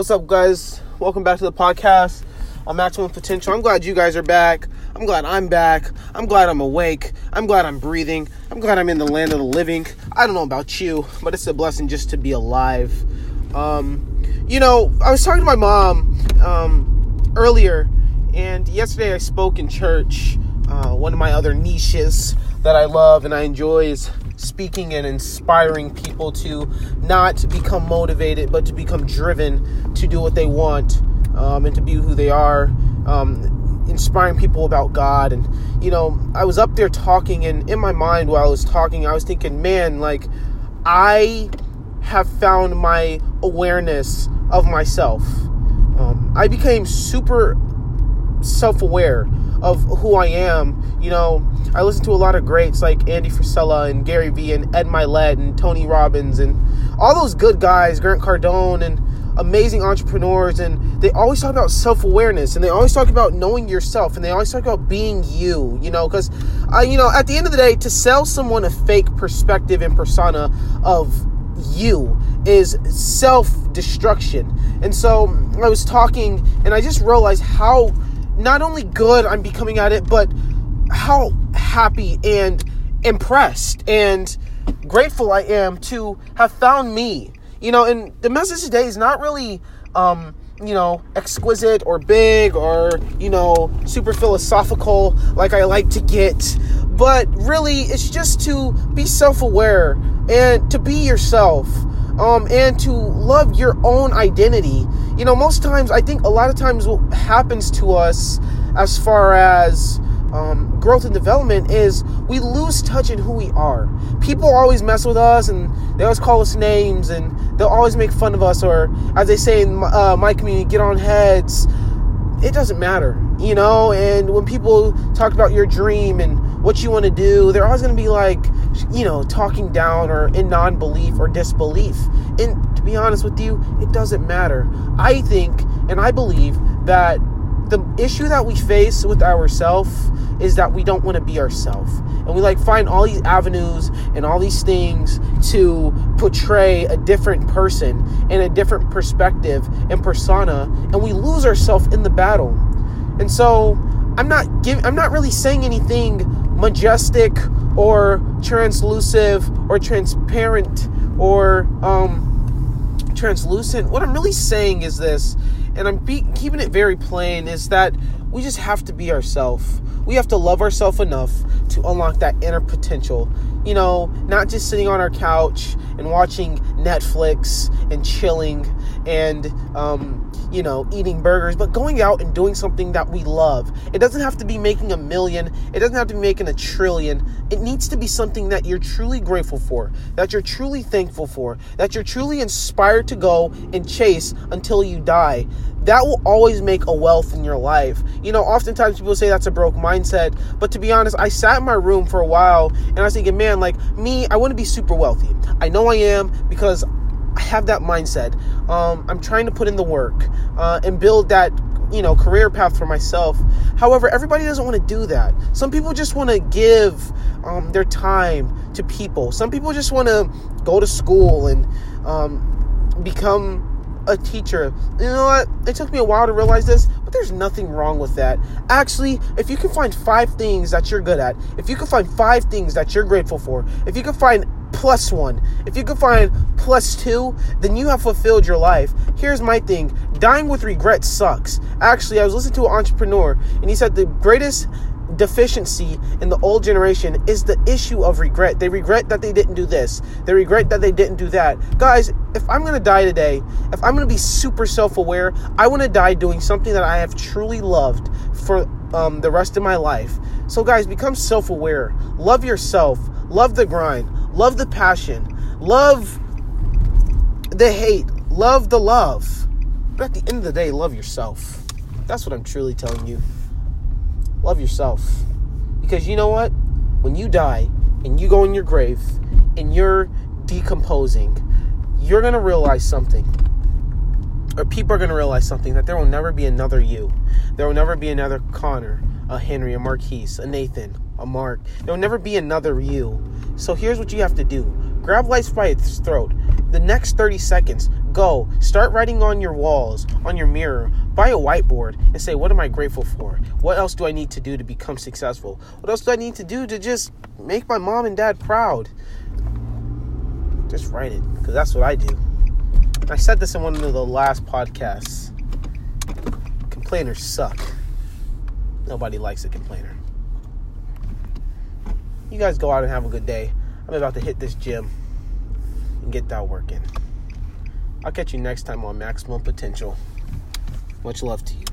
What's up, guys? Welcome back to the podcast on Maximum Potential. I'm glad you guys are back. I'm glad I'm back. I'm glad I'm awake. I'm glad I'm breathing. I'm glad I'm in the land of the living. I don't know about you, but it's a blessing just to be alive. Um, you know, I was talking to my mom um, earlier, and yesterday I spoke in church. Uh, one of my other niches that I love and I enjoy is speaking and inspiring people to not become motivated, but to become driven to do what they want um, and to be who they are. Um, inspiring people about God. And, you know, I was up there talking, and in my mind while I was talking, I was thinking, man, like, I have found my awareness of myself. Um, I became super self aware of who I am. You know, I listen to a lot of greats like Andy Frisella and Gary Vee and Ed Mylett and Tony Robbins and all those good guys, Grant Cardone and amazing entrepreneurs and they always talk about self-awareness and they always talk about knowing yourself and they always talk about being you you know because uh, you know at the end of the day to sell someone a fake perspective and persona of you is self-destruction and so i was talking and i just realized how not only good I'm becoming at it, but how happy and impressed and grateful I am to have found me. You know, and the message today is not really, um, you know, exquisite or big or, you know, super philosophical like I like to get, but really it's just to be self aware and to be yourself um, and to love your own identity. You know, most times, I think a lot of times what happens to us as far as um, growth and development is we lose touch in who we are. People always mess with us and they always call us names and they'll always make fun of us, or as they say in my, uh, my community, get on heads. It doesn't matter, you know. And when people talk about your dream and what you want to do, they're always going to be like, you know, talking down or in non belief or disbelief. And be honest with you, it doesn't matter. I think and I believe that the issue that we face with ourselves is that we don't want to be ourselves and we like find all these avenues and all these things to portray a different person and a different perspective and persona and we lose ourselves in the battle and so i'm not giving i'm not really saying anything majestic or translucent or transparent or um, translucent. What I'm really saying is this, and I'm be- keeping it very plain, is that we just have to be ourselves. We have to love ourselves enough to unlock that inner potential. You know, not just sitting on our couch and watching Netflix and chilling and um, you know, eating burgers, but going out and doing something that we love. It doesn't have to be making a million, it doesn't have to be making a trillion. It needs to be something that you're truly grateful for, that you're truly thankful for, that you're truly inspired to go and chase until you die. That will always make a wealth in your life. You know, oftentimes people say that's a broke mindset, but to be honest, I sat in my room for a while and I was thinking, man, like me, I want to be super wealthy. I know I am because I have that mindset. Um, I'm trying to put in the work uh, and build that you know career path for myself. However, everybody doesn't want to do that. Some people just want to give um, their time to people. Some people just want to go to school and um, become a teacher. You know what? It took me a while to realize this, but there's nothing wrong with that. Actually, if you can find five things that you're good at, if you can find five things that you're grateful for, if you can find plus one. If you can find plus two, then you have fulfilled your life. Here's my thing dying with regret sucks. Actually, I was listening to an entrepreneur, and he said the greatest deficiency in the old generation is the issue of regret. They regret that they didn't do this. They regret that they didn't do that. Guys, if I'm going to die today, if I'm going to be super self-aware, I want to die doing something that I have truly loved for um, the rest of my life. So guys, become self-aware. Love yourself. Love the grind. Love the passion. Love the hate. Love the love. But at the end of the day, love yourself. That's what I'm truly telling you. Love yourself. Because you know what? When you die and you go in your grave and you're decomposing, you're going to realize something. Or people are going to realize something that there will never be another you. There will never be another Connor, a Henry, a Marquise, a Nathan, a Mark. There will never be another you. So here's what you have to do grab life by its throat. The next 30 seconds, Go. Start writing on your walls, on your mirror. Buy a whiteboard and say, What am I grateful for? What else do I need to do to become successful? What else do I need to do to just make my mom and dad proud? Just write it, because that's what I do. I said this in one of the last podcasts. Complainers suck. Nobody likes a complainer. You guys go out and have a good day. I'm about to hit this gym and get that working. I'll catch you next time on Maximum Potential. Much love to you.